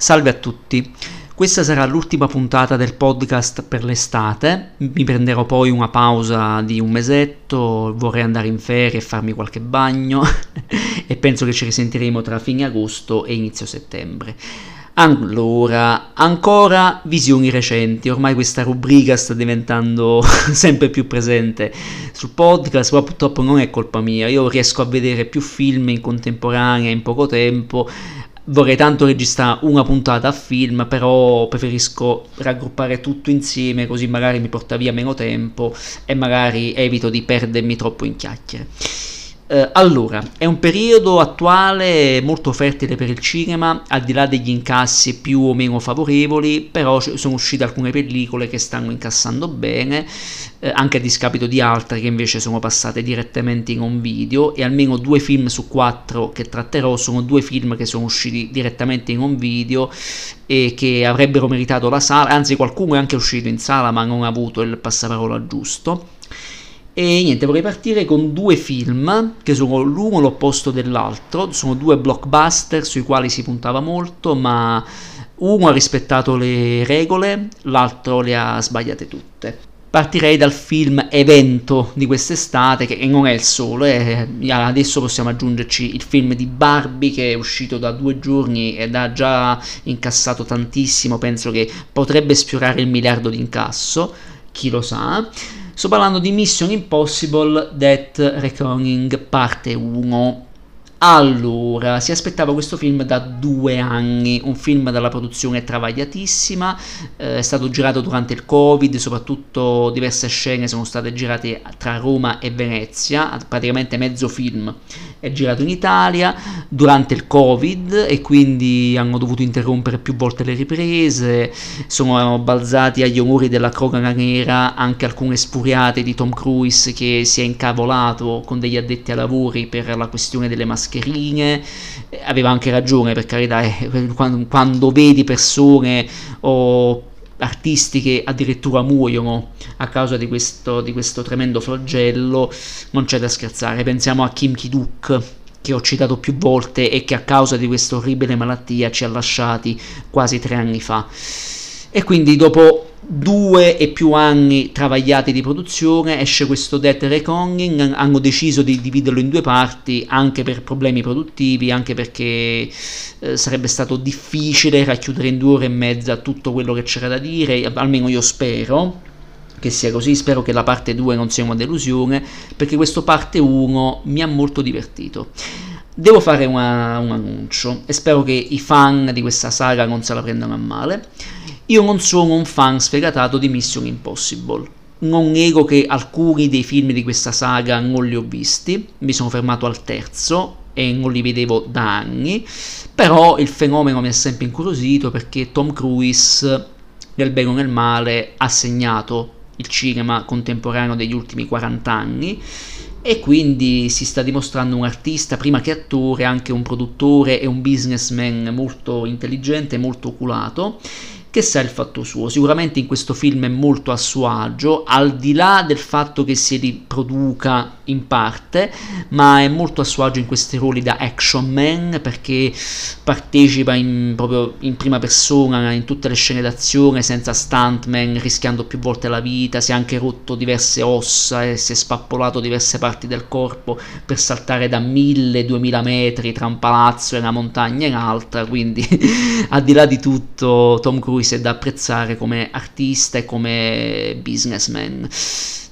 Salve a tutti, questa sarà l'ultima puntata del podcast per l'estate, mi prenderò poi una pausa di un mesetto, vorrei andare in ferie e farmi qualche bagno e penso che ci risentiremo tra fine agosto e inizio settembre. Allora, ancora visioni recenti, ormai questa rubrica sta diventando sempre più presente sul podcast, ma purtroppo non è colpa mia, io riesco a vedere più film in contemporanea in poco tempo vorrei tanto registrare una puntata a film, però preferisco raggruppare tutto insieme così magari mi porta via meno tempo e magari evito di perdermi troppo in chiacchiere. Uh, allora, è un periodo attuale molto fertile per il cinema, al di là degli incassi più o meno favorevoli, però sono uscite alcune pellicole che stanno incassando bene, uh, anche a discapito di altre che invece sono passate direttamente in un video e almeno due film su quattro che tratterò sono due film che sono usciti direttamente in un video e che avrebbero meritato la sala, anzi qualcuno è anche uscito in sala ma non ha avuto il passaparola giusto. E niente, vorrei partire con due film che sono l'uno l'opposto dell'altro, sono due blockbuster sui quali si puntava molto, ma uno ha rispettato le regole, l'altro le ha sbagliate tutte. Partirei dal film evento di quest'estate, che non è il solo, eh. adesso possiamo aggiungerci il film di Barbie che è uscito da due giorni ed ha già incassato tantissimo, penso che potrebbe sfiorare il miliardo di incasso, chi lo sa. Sto parlando di Mission Impossible Death Reckoning parte 1. Allora, si aspettava questo film da due anni, un film dalla produzione travagliatissima, eh, è stato girato durante il Covid, soprattutto diverse scene sono state girate tra Roma e Venezia, praticamente mezzo film è girato in Italia durante il Covid e quindi hanno dovuto interrompere più volte le riprese, sono balzati agli onori della cronaca nera anche alcune spuriate di Tom Cruise che si è incavolato con degli addetti ai lavori per la questione delle mascherine, aveva anche ragione per carità, eh, quando, quando vedi persone o artisti che addirittura muoiono a causa di questo, di questo tremendo flagello, non c'è da scherzare. Pensiamo a Kim Ki-duk, che ho citato più volte e che a causa di questa orribile malattia ci ha lasciati quasi tre anni fa. E quindi dopo due e più anni travagliati di produzione esce questo Death Reckoning hanno deciso di dividerlo in due parti anche per problemi produttivi anche perché eh, sarebbe stato difficile racchiudere in due ore e mezza tutto quello che c'era da dire almeno io spero che sia così, spero che la parte 2 non sia una delusione perché questo parte 1 mi ha molto divertito. Devo fare una, un annuncio e spero che i fan di questa saga non se la prendano a male io non sono un fan sfegatato di Mission Impossible. Non nego che alcuni dei film di questa saga non li ho visti, mi sono fermato al terzo e non li vedevo da anni, però il fenomeno mi ha sempre incuriosito perché Tom Cruise, nel bene o nel male, ha segnato il cinema contemporaneo degli ultimi 40 anni e quindi si sta dimostrando un artista, prima che attore, anche un produttore e un businessman molto intelligente, molto oculato che sa il fatto suo. Sicuramente in questo film è molto a suo agio, al di là del fatto che si riproduca in parte, ma è molto a suo agio in questi ruoli da action man perché partecipa in, proprio in prima persona in tutte le scene d'azione senza stuntman, rischiando più volte la vita, si è anche rotto diverse ossa e si è spappolato diverse parti del corpo per saltare da 1000-2000 metri tra un palazzo e una montagna e un'altra, quindi al di là di tutto Tom Cruise Cruise è da apprezzare come artista e come businessman.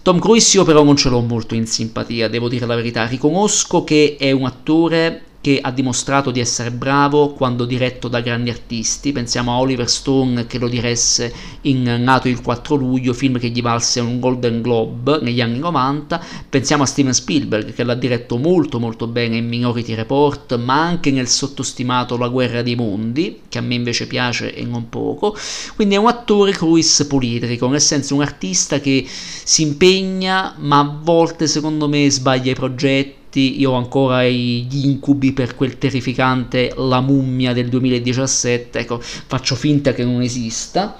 Tom Cruise io però non ce l'ho molto in simpatia, devo dire la verità. Riconosco che è un attore che ha dimostrato di essere bravo quando diretto da grandi artisti. Pensiamo a Oliver Stone che lo diresse in Nato il 4 luglio, film che gli valse un Golden Globe negli anni 90. Pensiamo a Steven Spielberg che l'ha diretto molto molto bene in Minority Report, ma anche nel sottostimato La guerra dei mondi, che a me invece piace e non poco. Quindi è un attore cruise politrico, nel senso un artista che si impegna, ma a volte secondo me sbaglia i progetti io ho ancora gli incubi per quel terrificante La mummia del 2017, ecco, faccio finta che non esista.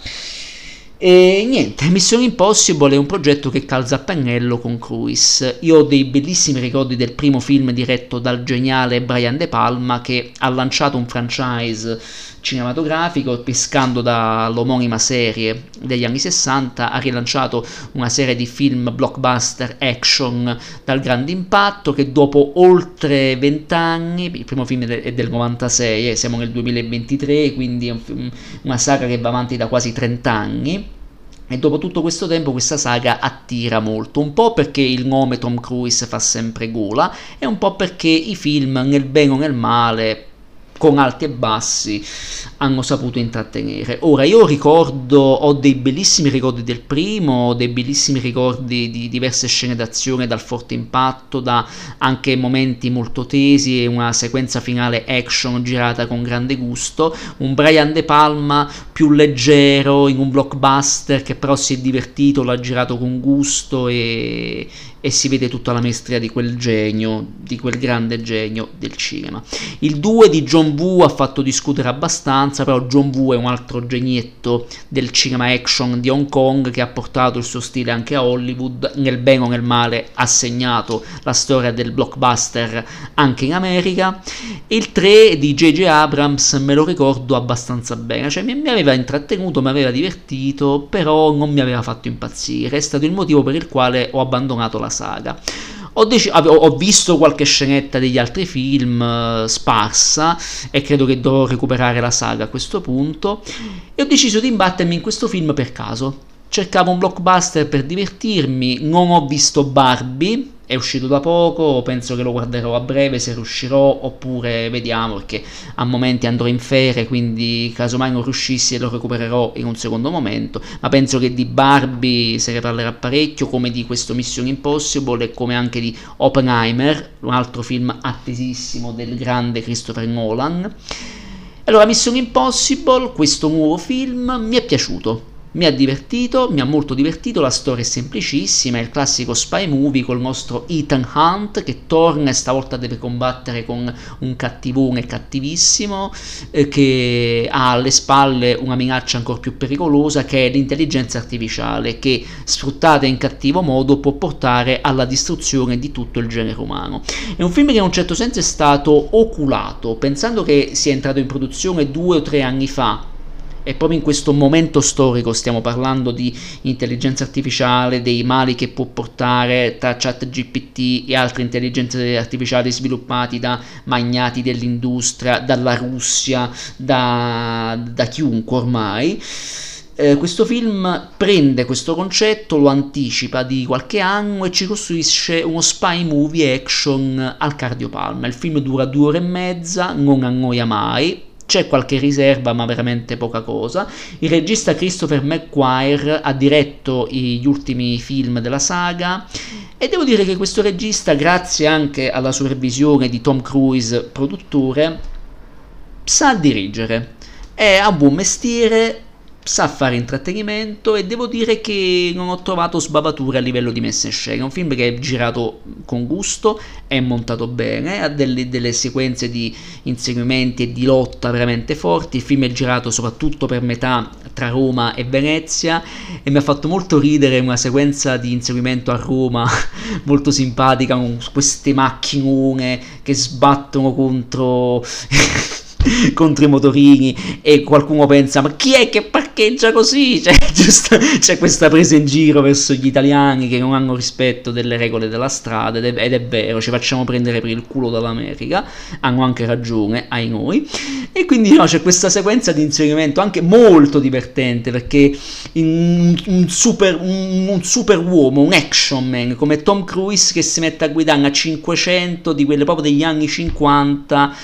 E niente, Mission Impossible è un progetto che calza a pennello con Cruise. Io ho dei bellissimi ricordi del primo film diretto dal geniale Brian De Palma che ha lanciato un franchise cinematografico, pescando dall'omonima serie degli anni 60, ha rilanciato una serie di film blockbuster action dal grande impatto che dopo oltre vent'anni, il primo film è del 96, eh, siamo nel 2023, quindi una saga che va avanti da quasi 30 anni, e dopo tutto questo tempo questa saga attira molto, un po' perché il nome Tom Cruise fa sempre gola e un po' perché i film nel bene o nel male con alti e bassi hanno saputo intrattenere. Ora io ricordo, ho dei bellissimi ricordi del primo, ho dei bellissimi ricordi di diverse scene d'azione dal forte impatto, da anche momenti molto tesi e una sequenza finale action girata con grande gusto, un Brian De Palma più leggero in un blockbuster che però si è divertito, l'ha girato con gusto e, e si vede tutta la maestria di quel genio, di quel grande genio del cinema. Il 2 di John Woo ha fatto discutere abbastanza, però John Woo è un altro genietto del cinema action di Hong Kong che ha portato il suo stile anche a Hollywood, nel bene o nel male ha segnato la storia del blockbuster anche in America. Il 3 di J.J. Abrams me lo ricordo abbastanza bene, cioè mi, mi aveva intrattenuto, mi aveva divertito, però non mi aveva fatto impazzire, è stato il motivo per il quale ho abbandonato la saga. Ho, dec- ho, visto qualche scenetta degli altri film uh, sparsa e credo che dovrò recuperare la saga a questo punto e ho deciso di imbattermi in questo film per caso. Cercavo un blockbuster per divertirmi, non ho visto Barbie, è uscito da poco, penso che lo guarderò a breve se riuscirò, oppure vediamo perché a momenti andrò in ferie, quindi casomai non riuscissi lo recupererò in un secondo momento, ma penso che di Barbie se ne parlerà parecchio, come di questo Mission Impossible e come anche di Oppenheimer, un altro film attesissimo del grande Christopher Nolan. Allora, Mission Impossible, questo nuovo film, mi è piaciuto mi ha divertito, mi ha molto divertito, la storia è semplicissima, è il classico spy movie col nostro Ethan Hunt che torna e stavolta deve combattere con un cattivone cattivissimo eh, che ha alle spalle una minaccia ancora più pericolosa che è l'intelligenza artificiale che sfruttata in cattivo modo può portare alla distruzione di tutto il genere umano. È un film che in un certo senso è stato oculato, pensando che sia entrato in produzione due o tre anni fa e proprio in questo momento storico stiamo parlando di intelligenza artificiale, dei mali che può portare tra chat GPT e altre intelligenze artificiali sviluppati da magnati dell'industria, dalla Russia, da, da chiunque ormai. Eh, questo film prende questo concetto, lo anticipa di qualche anno e ci costruisce uno spy movie action al cardiopalma. Il film dura due ore e mezza, non annoia mai, c'è qualche riserva, ma veramente poca cosa. Il regista Christopher McQuire ha diretto gli ultimi film della saga e devo dire che questo regista, grazie anche alla supervisione di Tom Cruise, produttore, sa dirigere. È a buon mestiere, sa fare intrattenimento e devo dire che non ho trovato sbavature a livello di messa in scena. È un film che è girato con gusto, è montato bene, ha delle, delle, sequenze di inseguimenti e di lotta veramente forti. Il film è girato soprattutto per metà tra Roma e Venezia e mi ha fatto molto ridere una sequenza di inseguimento a Roma molto simpatica con queste macchinone che sbattono contro contro i motorini e qualcuno pensa ma chi è che parcheggia così? Cioè, giusto, c'è questa presa in giro verso gli italiani che non hanno rispetto delle regole della strada ed è, ed è vero, ci facciamo prendere per il culo dall'America, hanno anche ragione, ai noi. E quindi no, c'è questa sequenza di inserimento anche molto divertente perché un, un, super, un, un super uomo, un action man come Tom Cruise che si mette a guidare a 500 di quelle proprio degli anni 50,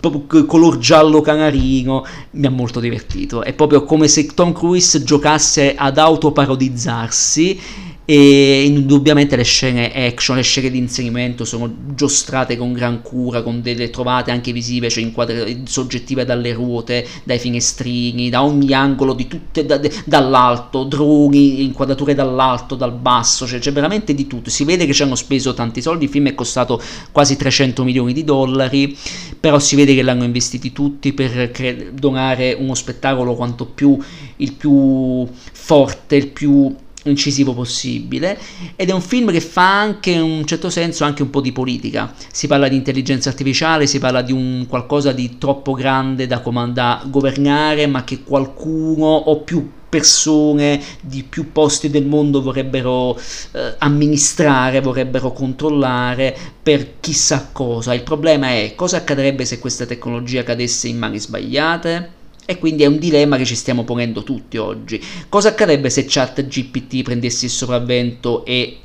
proprio color giallo canarino, mi ha molto divertito. È proprio come se Tom Cruise giocasse ad autoparodizzarsi e indubbiamente le scene action, le scene di inserimento sono giostrate con gran cura, con delle trovate anche visive, cioè inquadre soggettive dalle ruote, dai finestrini, da ogni angolo, di tutte, da, dall'alto, droni, inquadrature dall'alto, dal basso, cioè c'è veramente di tutto. Si vede che ci hanno speso tanti soldi, il film è costato quasi 300 milioni di dollari, però si vede che l'hanno investiti tutti per cre- donare uno spettacolo quanto più il più forte, il più incisivo possibile ed è un film che fa anche in un certo senso anche un po' di politica si parla di intelligenza artificiale si parla di un qualcosa di troppo grande da, comanda- governare ma che qualcuno o più persone di più posti del mondo vorrebbero eh, amministrare, vorrebbero controllare per chissà cosa. Il problema è cosa accadrebbe se questa tecnologia cadesse in mani sbagliate? E quindi è un dilemma che ci stiamo ponendo tutti oggi. Cosa accadrebbe se ChatGPT prendesse il sopravvento e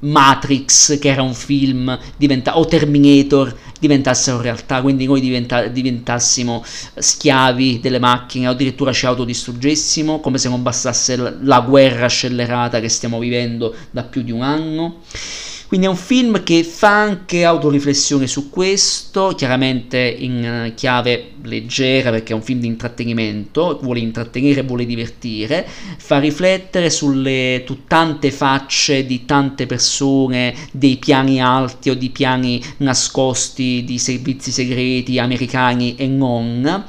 Matrix, che era un film, diventa, o Terminator diventassero realtà, quindi noi diventa, diventassimo schiavi delle macchine o addirittura ci autodistruggessimo, come se non bastasse la guerra scellerata che stiamo vivendo da più di un anno. Quindi è un film che fa anche autoriflessione su questo, chiaramente in eh, chiave leggera perché è un film di intrattenimento, vuole intrattenere, vuole divertire, fa riflettere sulle tante facce di tante persone, dei piani alti o di piani nascosti di servizi segreti americani e non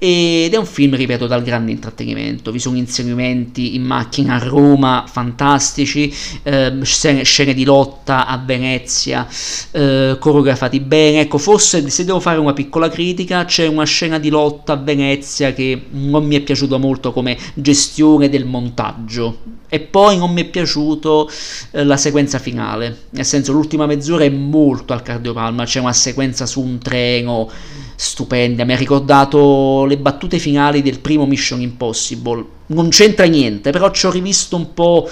ed è un film, ripeto, dal grande intrattenimento. Vi sono inserimenti in macchina a Roma fantastici, eh, scene, scene, di lotta a Venezia eh, coreografati bene. Ecco, forse se devo fare una piccola critica, c'è una scena di lotta a Venezia che non mi è piaciuta molto come gestione del montaggio. E poi non mi è piaciuto eh, la sequenza finale, nel senso l'ultima mezz'ora è molto al cardiopalma, c'è una sequenza su un treno stupenda, mi ha ricordato le battute finali del primo Mission Impossible, non c'entra niente, però ci ho rivisto un po'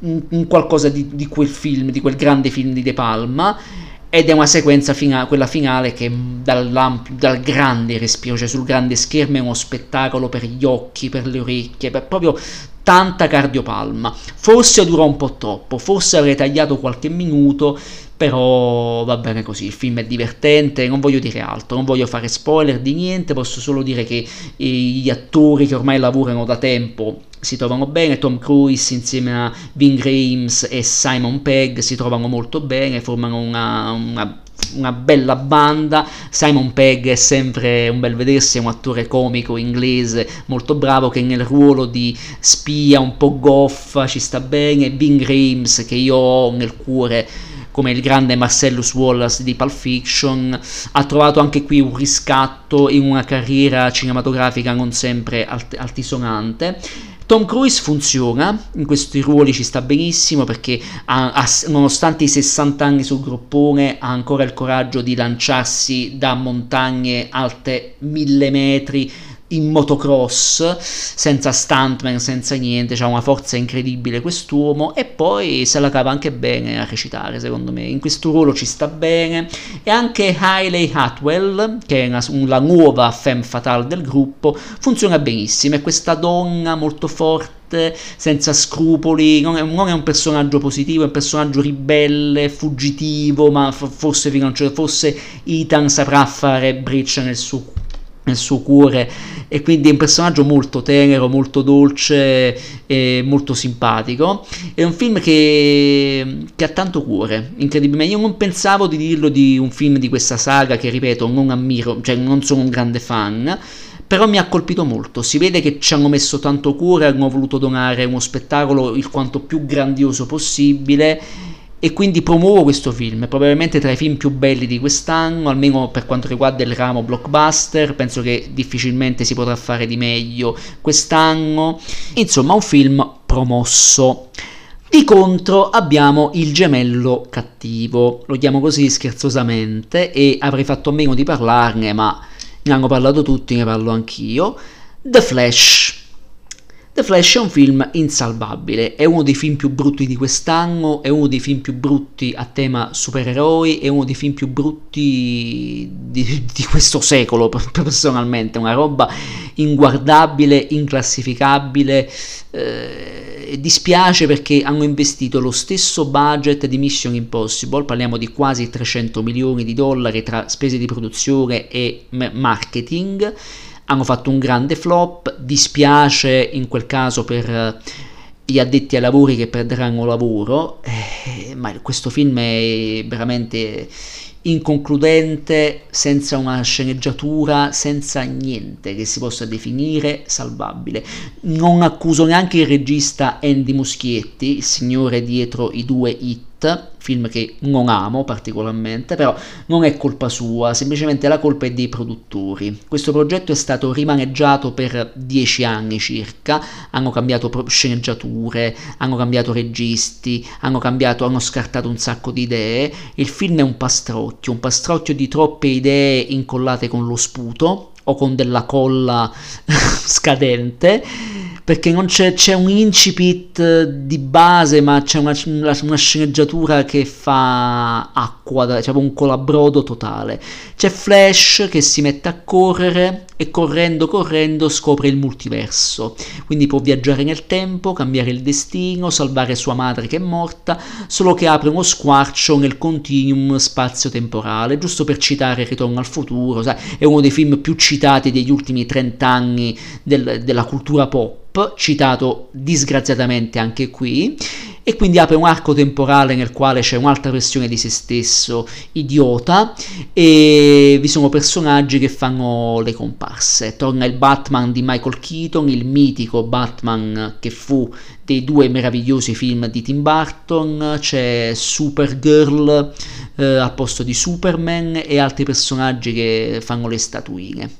un, un qualcosa di, di, quel film, di quel grande film di De Palma, ed è una sequenza fina, quella finale che dal, dal grande respiro, cioè sul grande schermo è uno spettacolo per gli occhi, per le orecchie, per proprio tanta cardiopalma. Forse dura un po' troppo, forse avrei tagliato qualche minuto, però va bene così, il film è divertente, non voglio dire altro, non voglio fare spoiler di niente, posso solo dire che gli attori che ormai lavorano da tempo si trovano bene, Tom Cruise insieme a Vin Grimes e Simon Pegg si trovano molto bene, formano una, una una bella banda. Simon Pegg è sempre un bel vedersi, è un attore comico inglese molto bravo che nel ruolo di spia un po' goffa ci sta bene. Vin Grimes che io ho nel cuore come il grande Marcellus Wallace di Pulp Fiction, ha trovato anche qui un riscatto in una carriera cinematografica non sempre alt- altisonante. Tom Cruise funziona, in questi ruoli ci sta benissimo perché ha, ha, nonostante i 60 anni sul groppone ha ancora il coraggio di lanciarsi da montagne alte mille metri in motocross, senza stuntman, senza niente, ha una forza incredibile quest'uomo e poi se la cava anche bene a recitare, secondo me. In questo ruolo ci sta bene. E anche Hailey Atwell, che è una, la nuova femme fatale del gruppo, funziona benissimo. È questa donna molto forte senza scrupoli, non è, non è, un personaggio positivo, è un personaggio ribelle, fuggitivo, ma forse, forse Ethan saprà fare breccia nel suo nel suo cuore e quindi è un personaggio molto tenero, molto dolce e molto simpatico. È un film che, che ha tanto cuore, incredibilmente. Io non pensavo di dirlo di un film di questa saga che, ripeto, non ammiro, cioè non sono un grande fan però mi ha colpito molto. Si vede che ci hanno messo tanto cuore, hanno voluto donare uno spettacolo il quanto più grandioso possibile e quindi promuovo questo film, probabilmente tra i film più belli di quest'anno, almeno per quanto riguarda il ramo blockbuster, penso che difficilmente si potrà fare di meglio quest'anno, insomma un film promosso. Di contro abbiamo il gemello cattivo, lo chiamo così scherzosamente e avrei fatto a meno di parlarne, ma ne hanno parlato tutti, ne parlo anch'io. The Flash, The Flash è un film insalvabile, è uno dei film più brutti di quest'anno, è uno dei film più brutti a tema supereroi, è uno dei film più brutti di, di questo secolo personalmente, una roba inguardabile, inclassificabile. Eh, dispiace perché hanno investito lo stesso budget di Mission Impossible, parliamo di quasi 300 milioni di dollari tra spese di produzione e marketing hanno fatto un grande flop, dispiace in quel caso per eh, gli addetti ai lavori che perderanno lavoro, eh, ma questo film è veramente inconcludente, senza una sceneggiatura, senza niente che si possa definire salvabile. Non accuso neanche il regista Andy Muschietti, il signore dietro i due hit film che non amo particolarmente, però non è colpa sua, semplicemente la colpa è dei produttori. Questo progetto è stato rimaneggiato per dieci anni circa, hanno cambiato sceneggiature, hanno cambiato registi, hanno cambiato, hanno scartato un sacco di idee. Il film è un pastrocchio, un pastrocchio di troppe idee incollate con lo sputo o con della colla scadente perché non c'è, c'è, un incipit di base, ma c'è una, una sceneggiatura che fa acqua, c'è un colabrodo totale. C'è Flash che si mette a correre e correndo correndo scopre il multiverso, quindi può viaggiare nel tempo, cambiare il destino, salvare sua madre che è morta, solo che apre uno squarcio nel continuum spazio-temporale, giusto per citare Ritorno al futuro, sai? è uno dei film più citati degli ultimi 30 anni del, della cultura pop citato disgraziatamente anche qui, e quindi apre un arco temporale nel quale c'è un'altra versione di se stesso idiota e vi sono personaggi che fanno le comparse. Torna il Batman di Michael Keaton, il mitico Batman che fu dei due meravigliosi film di Tim Burton, c'è Supergirl eh, al posto di Superman e altri personaggi che fanno le statuine.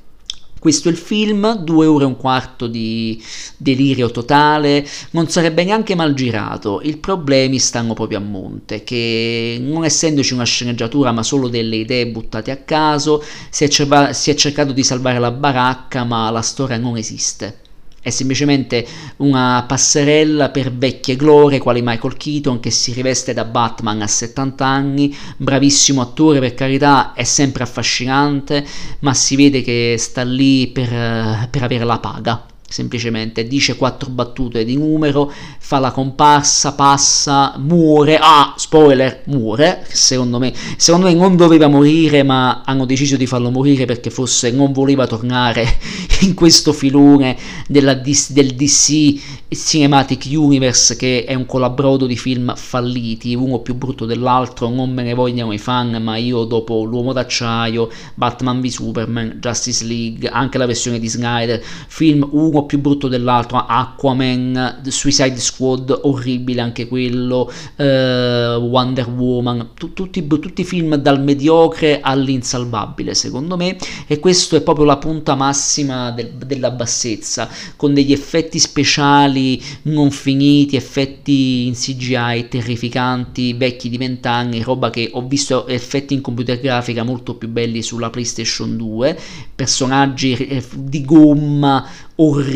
Questo è il film, due ore e un quarto di delirio totale, non sarebbe neanche mal girato, i problemi stanno proprio a monte, che non essendoci una sceneggiatura ma solo delle idee buttate a caso, si è, cerva- si è cercato di salvare la baracca ma la storia non esiste. È semplicemente una passerella per vecchie glorie quali Michael Keaton che si riveste da Batman a 70 anni, bravissimo attore per carità, è sempre affascinante, ma si vede che sta lì per, per avere la paga semplicemente dice quattro battute di numero, fa la comparsa, passa, muore, ah, spoiler, muore, secondo me, secondo me non doveva morire, ma hanno deciso di farlo morire perché forse non voleva tornare in questo filone della, del DC Cinematic Universe che è un colabrodo di film falliti, uno più brutto dell'altro, non me ne vogliono i fan, ma io dopo L'Uomo d'Acciaio, Batman v Superman, Justice League, anche la versione di Snyder, film uno uno più brutto dell'altro, Aquaman, Suicide Squad, orribile anche quello, eh, Wonder Woman, tu, tutti, tutti film dal mediocre all'insalvabile secondo me e questo è proprio la punta massima del, della bassezza, con degli effetti speciali non finiti, effetti in CGI terrificanti, vecchi di vent'anni, roba che ho visto effetti in computer grafica molto più belli sulla PlayStation 2, personaggi eh, di gomma orribili,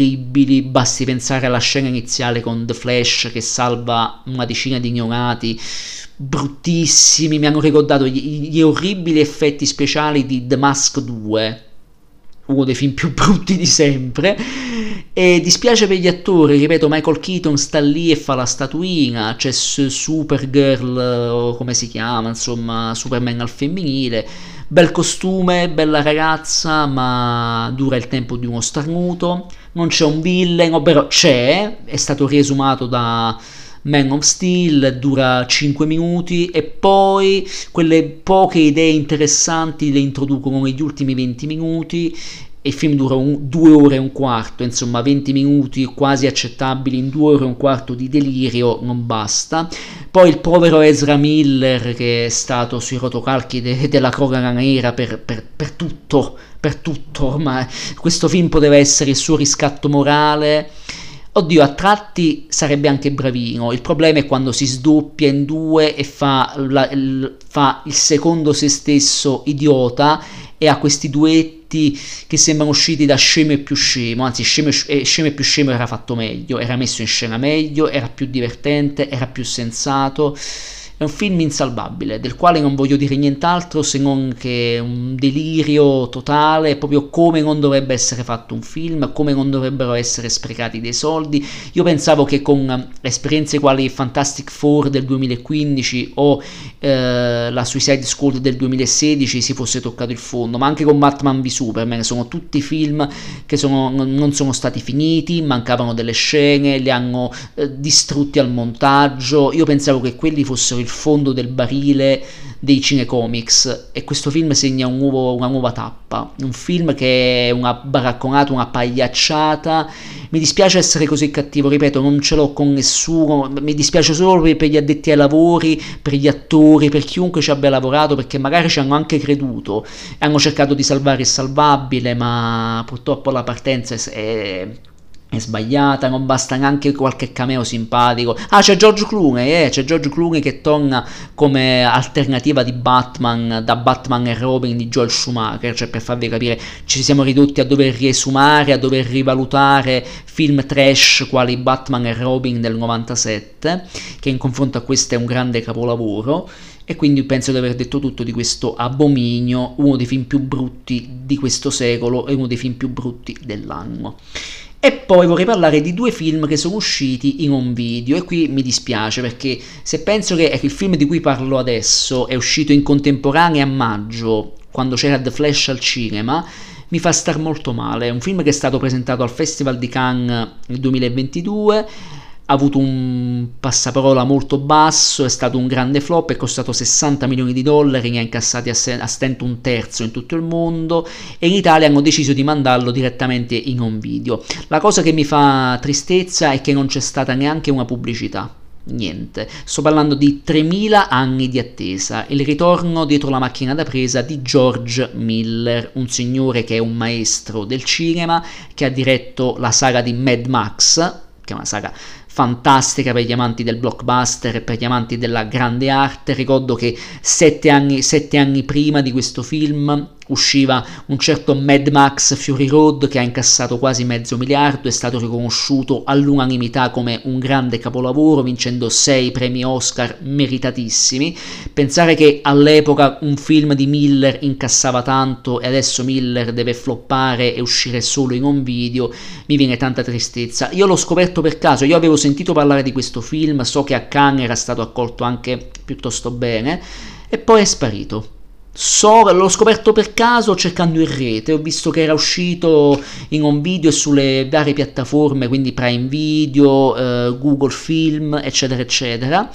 basti pensare alla scena iniziale con The Flash che salva una decina di neonati, bruttissimi, mi hanno ricordato gli, gli orribili effetti speciali di The Mask 2, uno dei film più brutti di sempre. E dispiace per gli attori, ripeto, Michael Keaton sta lì e fa la statuina, c'è Supergirl, o come si chiama, insomma, Superman al femminile Bel costume, bella ragazza, ma dura il tempo di uno starnuto. Non c'è un villain, ovvero c'è, è stato riesumato da Man of Steel, dura 5 minuti e poi quelle poche idee interessanti le introducono negli ultimi 20 minuti il film dura un, due ore e un quarto, insomma 20 minuti quasi accettabili in due ore e un quarto di delirio non basta. Poi il povero Ezra Miller che è stato sui rotocalchi de, della cronaca nera per, per, per tutto, per tutto ormai. Questo film poteva essere il suo riscatto morale. Oddio, a tratti sarebbe anche bravino. Il problema è quando si sdoppia in due e fa, la, il, fa il secondo se stesso idiota e ha questi duetti che sembrano usciti da scemo e più scemo, anzi scemo e, scemo e più scemo era fatto meglio, era messo in scena meglio, era più divertente, era più sensato. È un film insalvabile, del quale non voglio dire nient'altro se non che un delirio totale, proprio come non dovrebbe essere fatto un film, come non dovrebbero essere sprecati dei soldi. Io pensavo che con esperienze quali Fantastic Four del 2015 o eh, la Suicide Squad del 2016 si fosse toccato il fondo, ma anche con Batman v Superman sono tutti film che sono, non sono stati finiti, mancavano delle scene, li hanno eh, distrutti al montaggio. Io pensavo che quelli fossero il fondo del barile dei cinecomics. E questo film segna un nuovo, una nuova tappa, un film che è una baracconata, una pagliacciata, mi dispiace essere così cattivo, ripeto, non ce l'ho con nessuno, mi dispiace solo per gli addetti ai lavori, per gli attori, per chiunque ci abbia lavorato, perché magari ci hanno anche creduto, hanno cercato di salvare il salvabile, ma purtroppo la partenza è è sbagliata, non basta neanche qualche cameo simpatico. Ah, c'è George Clooney, eh, c'è George Clooney che torna come alternativa di Batman, da Batman e Robin di Joel Schumacher, cioè per farvi capire, ci siamo ridotti a dover riesumare, a dover rivalutare film trash quali Batman e Robin del 97, che in confronto a questo è un grande capolavoro. E quindi penso di aver detto tutto di questo abominio, uno dei film più brutti di questo secolo e uno dei film più brutti dell'anno. E poi vorrei parlare di due film che sono usciti in un video e qui mi dispiace perché se penso che il film di cui parlo adesso è uscito in contemporanea a maggio, quando c'era The Flash al cinema, mi fa star molto male. È un film che è stato presentato al Festival di Cannes nel 2022 ha avuto un passaparola molto basso, è stato un grande flop, è costato 60 milioni di dollari, ne ha incassati a, stento un terzo in tutto il mondo e in Italia hanno deciso di mandarlo direttamente in un video. La cosa che mi fa tristezza è che non c'è stata neanche una pubblicità. Niente, sto parlando di 3000 anni di attesa, il ritorno dietro la macchina da presa di George Miller, un signore che è un maestro del cinema, che ha diretto la saga di Mad Max, che è una saga fantastica per gli amanti del blockbuster e per gli amanti della grande arte. Ricordo che sette anni, sette anni prima di questo film usciva un certo Mad Max Fury Road che ha incassato quasi mezzo miliardo, è stato riconosciuto all'unanimità come un grande capolavoro, vincendo sei premi Oscar meritatissimi. Pensare che all'epoca un film di Miller incassava tanto e adesso Miller deve floppare e uscire solo in un video, mi viene tanta tristezza. Io l'ho scoperto per caso, io avevo sentito parlare di questo film, so che a Cannes era stato accolto anche piuttosto bene e poi è sparito So, l'ho scoperto per caso cercando in rete, ho visto che era uscito in un video sulle varie piattaforme, quindi Prime Video, eh, Google Film, eccetera, eccetera.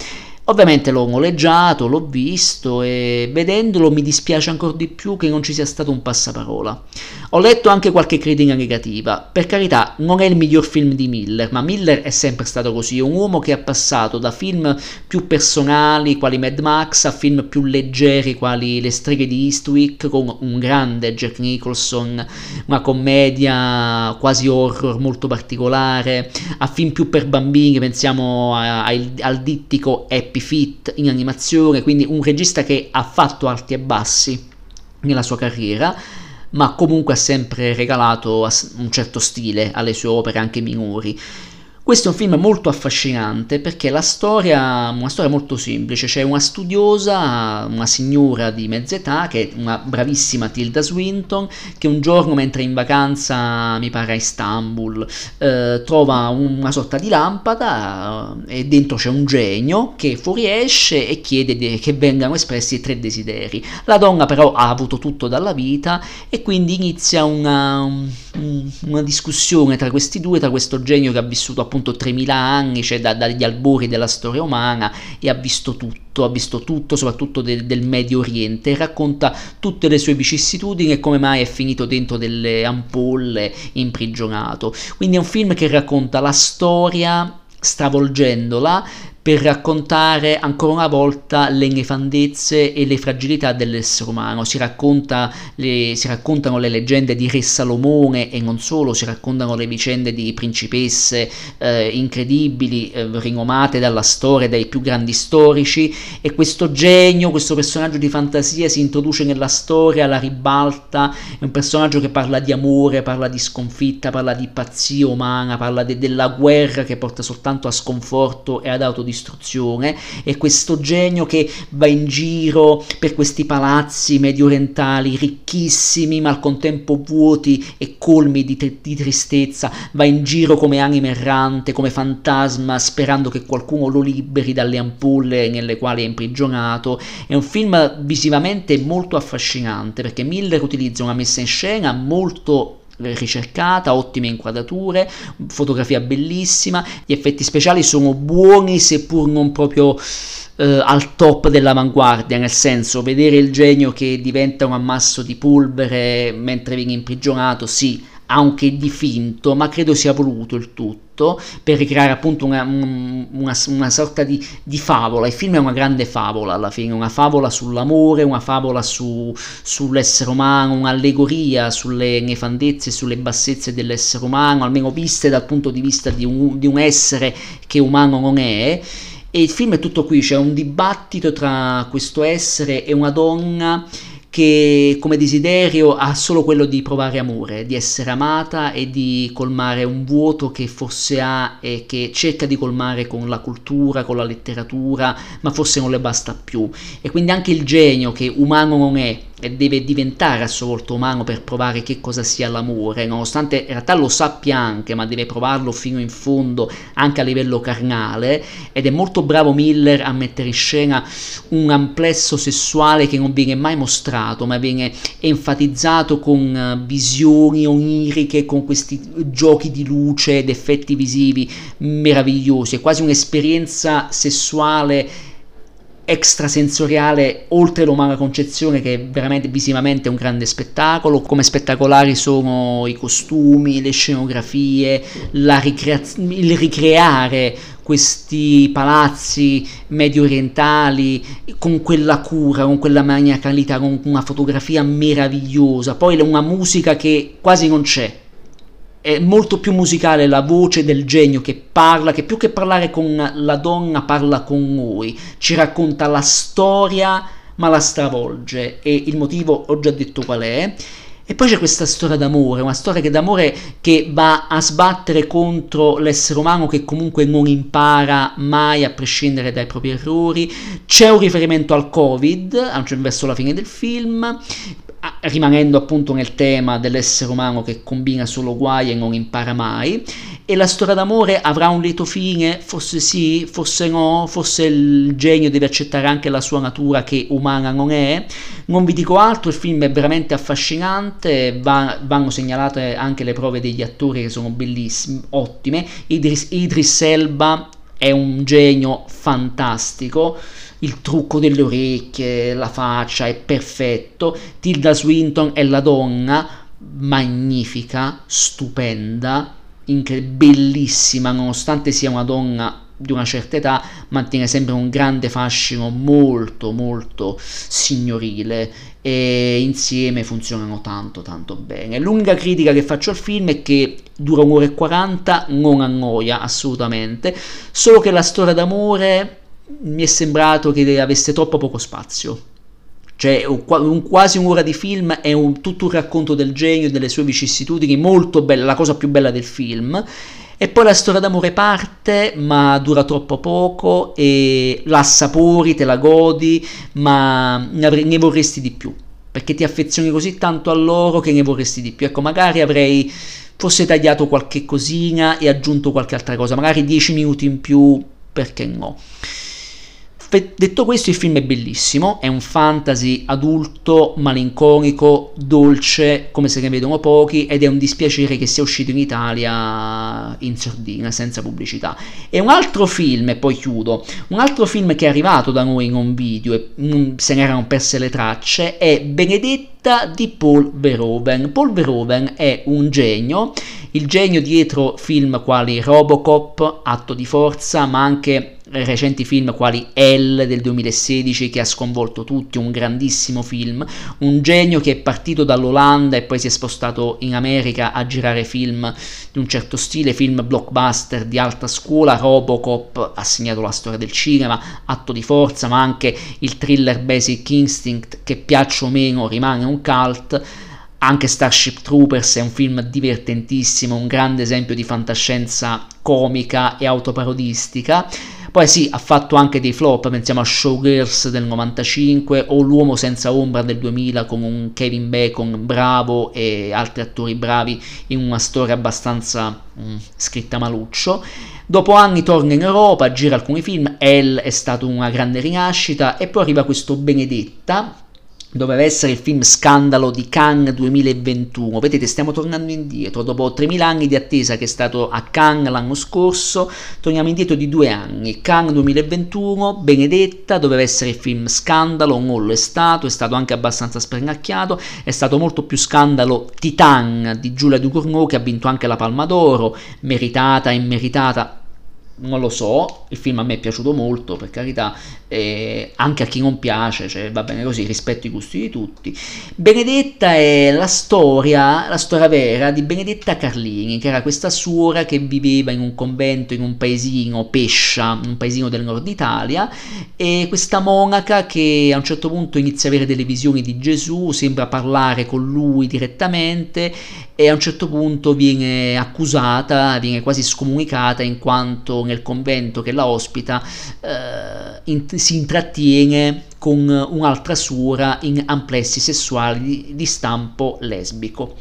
Ovviamente l'ho noleggiato, l'ho visto e vedendolo mi dispiace ancora di più che non ci sia stato un passaparola. Ho letto anche qualche critica negativa, per carità non è il miglior film di Miller, ma Miller è sempre stato così, un uomo che ha passato da film più personali quali Mad Max a film più leggeri quali Le streghe di Eastwick con un grande Jack Nicholson, una commedia quasi horror molto particolare, a film più per bambini, pensiamo a, a, al dittico Happy Feet in animazione, quindi un regista che ha fatto alti e bassi nella sua carriera, ma comunque ha sempre regalato un certo stile alle sue opere anche minori. Questo è un film molto affascinante perché la storia, una storia molto semplice, c'è una studiosa, una signora di mezza età, che è una bravissima Tilda Swinton, che un giorno mentre è in vacanza, mi pare a Istanbul, eh, trova una sorta di lampada eh, e dentro c'è un genio che fuoriesce e chiede de- che vengano espressi tre desideri. La donna però ha avuto tutto dalla vita e quindi inizia una, una discussione tra questi due, tra questo genio che ha vissuto appunto appunto 3000 anni, cioè da, dagli albori della storia umana e ha visto tutto, ha visto tutto soprattutto del, del Medio Oriente, racconta tutte le sue vicissitudini e come mai è finito dentro delle ampolle imprigionato. Quindi è un film che racconta la storia stravolgendola per raccontare ancora una volta le nefandezze e le fragilità dell'essere umano. Si, racconta le, si, raccontano le leggende di Re Salomone e non solo, si raccontano le vicende di principesse eh, incredibili, eh, rinomate dalla storia, dai più grandi storici. E questo genio, questo personaggio di fantasia si introduce nella storia, la ribalta, è un personaggio che parla di amore, parla di sconfitta, parla di pazzia umana, parla de- della guerra che porta soltanto a sconforto e ad autodistruzione istruzione e questo genio che va in giro per questi palazzi medio orientali ricchissimi ma al contempo vuoti e colmi di, t- di tristezza, va in giro come anima errante, come fantasma sperando che qualcuno lo liberi dalle ampolle nelle quali è imprigionato. È un film visivamente molto affascinante perché Miller utilizza una messa in scena molto ricercata, ottime inquadrature, fotografia bellissima, gli effetti speciali sono buoni seppur non proprio eh, al top dell'avanguardia, nel senso vedere il genio che diventa un ammasso di polvere mentre viene imprigionato, sì, anche di finto, ma credo sia voluto il tutto per ricreare appunto una, una, una sorta di, di, favola. Il film è una grande favola alla fine, una favola sull'amore, una favola su, sull'essere umano, un'allegoria sulle nefandezze, sulle bassezze dell'essere umano, almeno viste dal punto di vista di un, di un essere che umano non è. E il film è tutto qui, c'è un dibattito tra questo essere e una donna che come desiderio ha solo quello di provare amore, di essere amata e di colmare un vuoto che forse ha e che cerca di colmare con la cultura, con la letteratura, ma forse non le basta più. E quindi anche il genio che umano non è, e deve diventare a sua volta umano per provare che cosa sia l'amore, nonostante in realtà lo sappia anche, ma deve provarlo fino in fondo anche a livello carnale ed è molto bravo Miller a mettere in scena un amplesso sessuale che non viene mai mostrato, ma viene enfatizzato con eh, visioni oniriche, con questi giochi di luce ed effetti visivi meravigliosi, è quasi un'esperienza sessuale extrasensoriale oltre l'umana concezione che è veramente visivamente un grande spettacolo come spettacolari sono i costumi le scenografie ricrea- il ricreare questi palazzi medio orientali con quella cura, con quella maniacalità, con una fotografia meravigliosa, poi una musica che quasi non c'è, è molto più musicale la voce del genio che parla, che più che parlare con la donna parla con noi, ci racconta la storia ma la stravolge e il motivo ho già detto qual è. E poi c'è questa storia d'amore, una storia che d'amore che va a sbattere contro l'essere umano che comunque non impara mai a prescindere dai propri errori. C'è un riferimento al Covid, verso la fine del film, rimanendo appunto nel tema dell'essere umano che combina solo guai e non impara mai e la storia d'amore avrà un lieto fine? Forse sì, forse no, forse il genio deve accettare anche la sua natura che umana non è. Non vi dico altro, il film è veramente affascinante, va, vanno segnalate anche le prove degli attori che sono bellissime, ottime. Idris, Idris Elba è un genio fantastico il trucco delle orecchie, la faccia è perfetto. Tilda Swinton è la donna magnifica, stupenda, incre- bellissima, nonostante sia una donna di una certa età, mantiene sempre un grande fascino molto molto signorile e insieme funzionano tanto tanto bene. L'unica critica che faccio al film è che dura un'ora e 40, non annoia assolutamente, solo che la storia d'amore mi è sembrato che avesse troppo poco spazio. Cioè, un, quasi un'ora di film è un, tutto un racconto del genio delle sue vicissitudini, molto bella, la cosa più bella del film. E poi la storia d'amore parte, ma dura troppo poco e la assapori, te la godi, ma ne vorresti di più. Perché ti affezioni così tanto a loro che ne vorresti di più. Ecco, magari avrei forse tagliato qualche cosina e aggiunto qualche altra cosa, magari 10 minuti in più, perché no? Detto questo, il film è bellissimo, è un fantasy adulto, malinconico, dolce, come se ne vedono pochi, ed è un dispiacere che sia uscito in Italia in sordina, senza pubblicità. E un altro film, e poi chiudo, un altro film che è arrivato da noi in un video e mm, se ne erano perse le tracce, è Benedetta di Paul Verhoeven. Paul Verhoeven è un genio, il genio dietro film quali Robocop, Atto di Forza, ma anche recenti film quali Elle del 2016 che ha sconvolto tutti, un grandissimo film, un genio che è partito dall'Olanda e poi si è spostato in America a girare film di un certo stile, film blockbuster di alta scuola, Robocop ha segnato la storia del cinema, atto di forza, ma anche il thriller Basic Instinct che piaccia o meno rimane un cult. Anche Starship Troopers è un film divertentissimo, un grande esempio di fantascienza comica e autoparodistica. Poi sì, ha fatto anche dei flop, pensiamo a Showgirls del 95 o L'uomo senza ombra del 2000 con un Kevin Bacon bravo e altri attori bravi in una storia abbastanza mm, scritta maluccio. Dopo anni torna in Europa, gira alcuni film, Elle è stata una grande rinascita e poi arriva questo Benedetta doveva essere il film scandalo di Cannes 2021. Vedete, stiamo tornando indietro. Dopo 3000 anni di attesa che è stato a Cannes l'anno scorso, torniamo indietro di due anni. Cannes 2021, Benedetta, doveva essere il film scandalo, non lo è stato, è stato anche abbastanza spernacchiato, è stato molto più scandalo Titan di Giulia Ducournau che ha vinto anche la Palma d'Oro, meritata, immeritata, non lo so, il film a me è piaciuto molto, per carità, eh, anche a chi non piace, cioè, va bene così, rispetto i gusti di tutti. Benedetta è la storia, la storia vera di Benedetta Carlini, che era questa suora che viveva in un convento in un paesino, Pescia, un paesino del nord Italia, e questa monaca che a un certo punto inizia a avere delle visioni di Gesù, sembra parlare con lui direttamente e a un certo punto viene accusata, viene quasi scomunicata in quanto nel convento che la ospita eh, si intrattiene con un'altra suora in amplessi sessuali di stampo lesbico.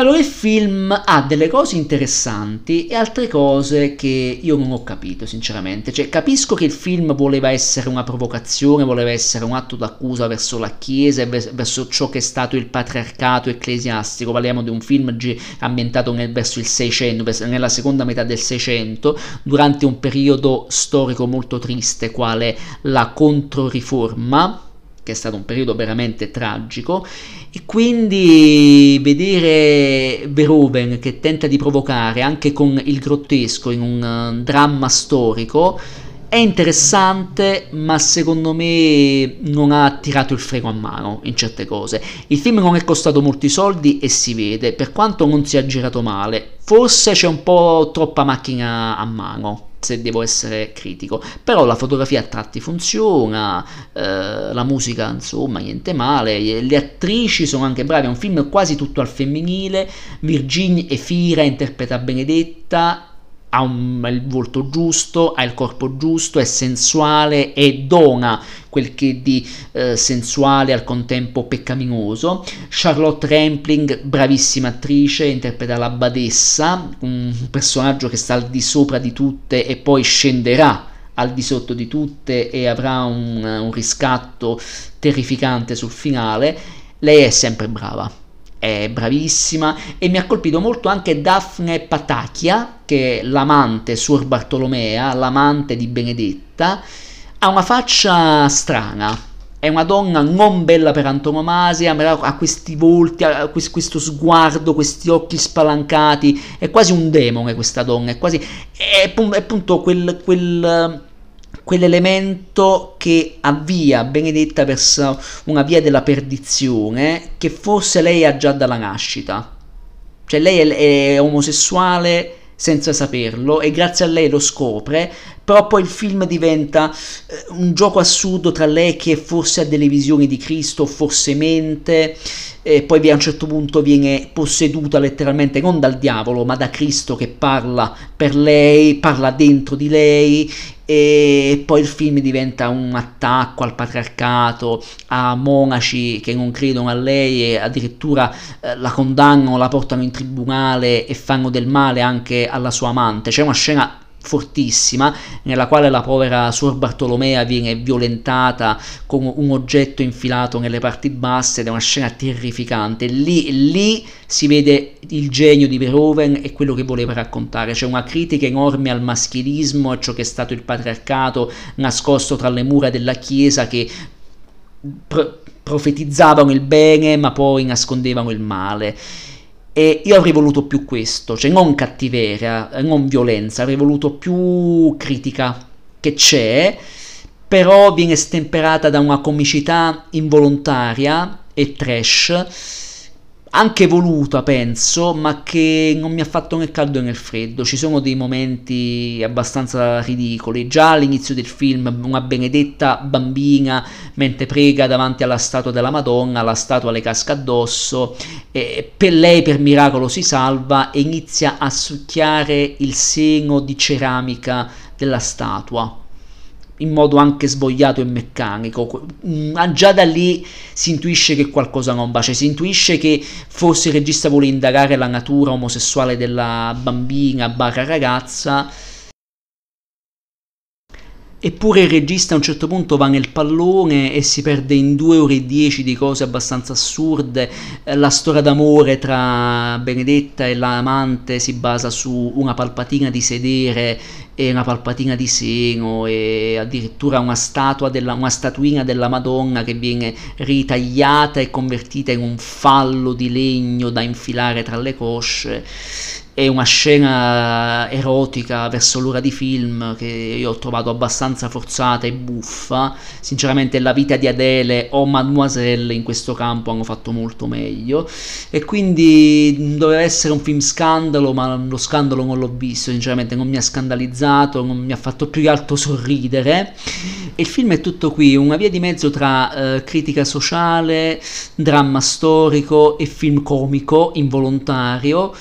Allora il film ha delle cose interessanti e altre cose che io non ho capito sinceramente, cioè capisco che il film voleva essere una provocazione, voleva essere un atto d'accusa verso la Chiesa e verso ciò che è stato il patriarcato ecclesiastico, parliamo di un film ambientato nel, verso il 600, nella seconda metà del 600, durante un periodo storico molto triste quale la Controriforma, che è stato un periodo veramente tragico e quindi vedere Verhoeven che tenta di provocare anche con il grottesco in un uh, dramma storico è interessante, ma secondo me non ha tirato il freno a mano in certe cose. Il film non è costato molti soldi e si vede, per quanto non sia girato male. Forse c'è un po' troppa macchina a mano se devo essere critico, però la fotografia a tratti funziona, eh, la musica insomma niente male, le attrici sono anche brave, è un film quasi tutto al femminile, Virginia Efira interpreta Benedetta ha, un, il volto giusto, ha il corpo giusto, è sensuale e dona quel che di eh, sensuale al contempo peccaminoso. Charlotte Rampling, bravissima attrice, interpreta la badessa, un personaggio che sta al di sopra di tutte e poi scenderà al di sotto di tutte e avrà un, un riscatto terrificante sul finale. Lei è sempre brava è bravissima e mi ha colpito molto anche Daphne Patachia, che è l'amante Suor Bartolomea, l'amante di Benedetta, ha una faccia strana, è una donna non bella per antonomasia, ha questi volti, ha questo sguardo, questi occhi spalancati, è quasi un demone questa donna, è quasi, è, appunto quel, quel quell'elemento che avvia Benedetta verso una via della perdizione che forse lei ha già dalla nascita. Cioè lei è, è omosessuale senza saperlo e grazie a lei lo scopre, però poi il film diventa eh, un gioco assurdo tra lei che forse ha delle visioni di Cristo, forse mente, e poi a un certo punto viene posseduta letteralmente non dal diavolo ma da Cristo che parla per lei, parla dentro di lei e poi il film diventa un attacco al patriarcato, a monaci che non credono a lei e addirittura eh, la condannano, la portano in tribunale e fanno del male anche alla sua amante. C'è una scena fortissima nella quale la povera Suor Bartolomea viene violentata con un oggetto infilato nelle parti basse ed è una scena terrificante. Lì, lì si vede il genio di Verhoeven e quello che voleva raccontare. C'è una critica enorme al maschilismo a ciò che è stato il patriarcato nascosto tra le mura della chiesa che pro- profetizzavano il bene ma poi nascondevano il male e io avrei voluto più questo, cioè non cattiveria, non violenza, avrei voluto più critica che c'è, però viene stemperata da una comicità involontaria e trash anche voluta, penso, ma che non mi ha fatto né caldo né freddo. Ci sono dei momenti abbastanza ridicoli. Già all'inizio del film, una benedetta bambina mentre prega davanti alla statua della Madonna, la statua le casca addosso, e per lei per miracolo si salva e inizia a succhiare il seno di ceramica della statua in modo anche svogliato e meccanico. Mm, ah, già da lì si intuisce che qualcosa non va, cioè si intuisce che forse il regista vuole indagare la natura omosessuale della bambina barra ragazza Eppure il regista a un certo punto va nel pallone e si perde in due ore e dieci di cose abbastanza assurde. Eh, la storia d'amore tra Benedetta e l'amante si basa su una palpatina di sedere e una palpatina di seno e addirittura una della, una statuina della Madonna che viene ritagliata e convertita in un fallo di legno da infilare tra le cosce è una scena erotica verso l'ora di film che io ho trovato abbastanza forzata e buffa. Sinceramente La vita di Adele o Mademoiselle in questo campo hanno fatto molto meglio e quindi doveva essere un film scandalo, ma lo scandalo non l'ho visto, sinceramente non mi ha scandalizzato, non mi ha fatto più che altro sorridere. E il film è tutto qui, una via di mezzo tra eh, critica sociale, dramma storico e film comico involontario.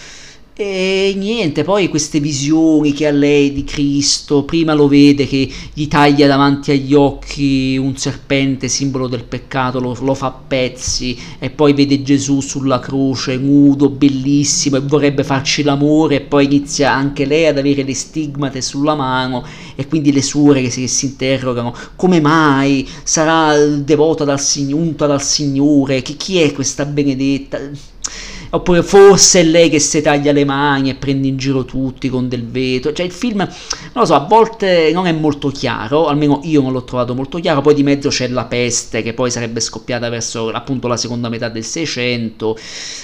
E niente, poi queste visioni che ha lei di Cristo, prima lo vede che gli taglia davanti agli occhi un serpente, simbolo del peccato, lo, lo, fa a pezzi, e poi vede Gesù sulla croce, nudo, bellissimo, e vorrebbe farci l'amore, e poi inizia anche lei ad avere le stigmate sulla mano, e quindi le suore che si, che si interrogano, come mai sarà devota dal, unta dal Signore, che, chi è questa benedetta? Oppure forse è lei che si taglia le mani e prende in giro tutti con del veto, cioè il film, non lo so, a volte non è molto chiaro, almeno io non l'ho trovato molto chiaro, poi di mezzo c'è la peste che poi sarebbe scoppiata verso appunto la seconda metà del 600,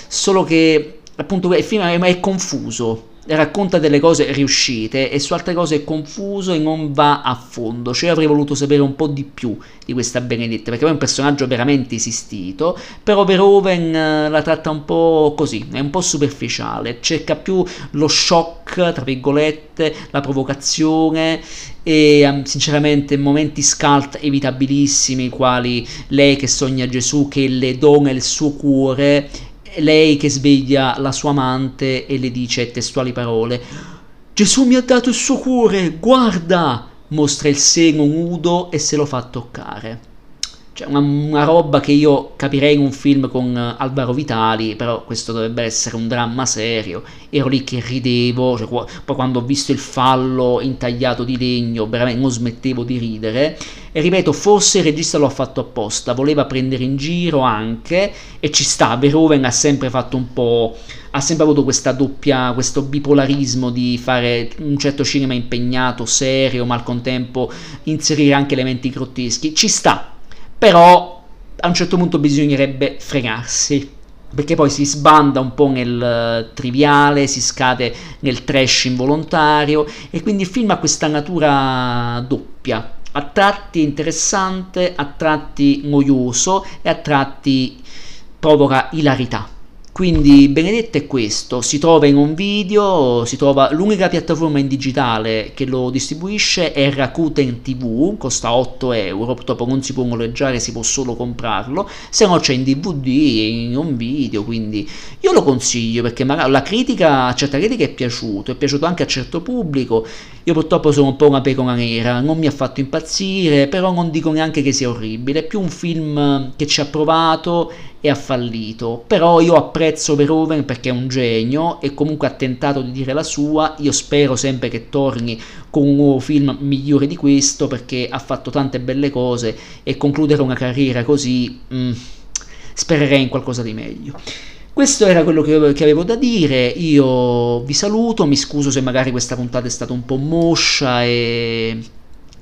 solo che appunto il film è, è confuso, racconta delle cose riuscite e su altre cose è confuso e non va a fondo. Cioè avrei voluto sapere un po' di più di questa Benedetta, perché è un personaggio veramente esistito, però Verhoeven eh, la tratta un po' così, è un po' superficiale, cerca più lo shock, tra virgolette, la provocazione e um, sinceramente momenti scalt evitabilissimi, quali lei che sogna Gesù che le dona il suo cuore lei che sveglia la sua amante e le dice testuali parole Gesù mi ha dato il suo cuore, guarda! Mostra il seno nudo e se lo fa toccare. Cioè, una, una, roba che io capirei in un film con Alvaro Vitali, però questo dovrebbe essere un dramma serio. Ero lì che ridevo, cioè, poi quando ho visto il fallo intagliato di legno, veramente non smettevo di ridere. E ripeto, forse il regista lo ha fatto apposta, voleva prendere in giro anche, e ci sta, Verhoeven ha sempre fatto un po' ha sempre avuto questa doppia, questo bipolarismo di fare un certo cinema impegnato, serio, ma al contempo inserire anche elementi grotteschi. Ci sta, però a un certo punto bisognerebbe fregarsi perché poi si sbanda un po' nel eh, triviale, si scade nel trash involontario e quindi il film ha questa natura doppia, a tratti interessante, a tratti noioso e a tratti provoca ilarità. Quindi Benedetta è questo, si trova in un video, trova l'unica piattaforma in digitale che lo distribuisce è Rakuten TV, costa 8 euro, purtroppo non si può noleggiare, si può solo comprarlo, se no c'è in DVD, in un video, quindi io lo consiglio perché magari la critica, a certa critica è piaciuto, è piaciuto anche a certo pubblico, io purtroppo sono un po' una pecora nera, non mi ha fatto impazzire, però non dico neanche che sia orribile, è più un film che ci ha provato e ha fallito. Però io apprezzo Verhoeven perché è un genio e comunque ha tentato di dire la sua. Io spero sempre che torni con un nuovo film migliore di questo perché ha fatto tante belle cose e concludere una carriera così mm, spererei in qualcosa di meglio. Questo era quello che avevo da dire, io vi saluto, mi scuso se magari questa puntata è stata un po' moscia e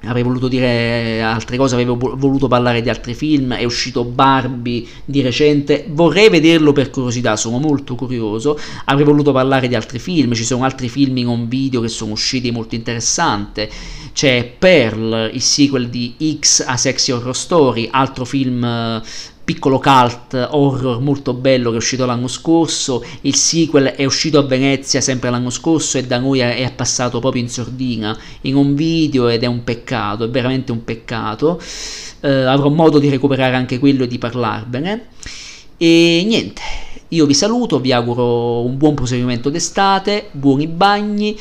avrei voluto dire altre cose, avevo voluto parlare di altri film, è uscito Barbie di recente, vorrei vederlo per curiosità, sono molto curioso, avrei voluto parlare di altri film, ci sono altri film un video che sono usciti molto interessanti, c'è Pearl, il sequel di X A Sexy Horror Story, altro film piccolo cult horror molto bello che è uscito l'anno scorso, il sequel è uscito a Venezia sempre l'anno scorso e da noi è passato proprio in sordina in un video ed è un peccato, è veramente un peccato, eh, avrò modo di recuperare anche quello e di parlarvene e niente, io vi saluto, vi auguro un buon proseguimento d'estate, buoni bagni,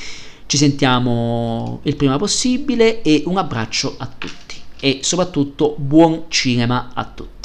ci sentiamo il prima possibile e un abbraccio a tutti e soprattutto buon cinema a tutti.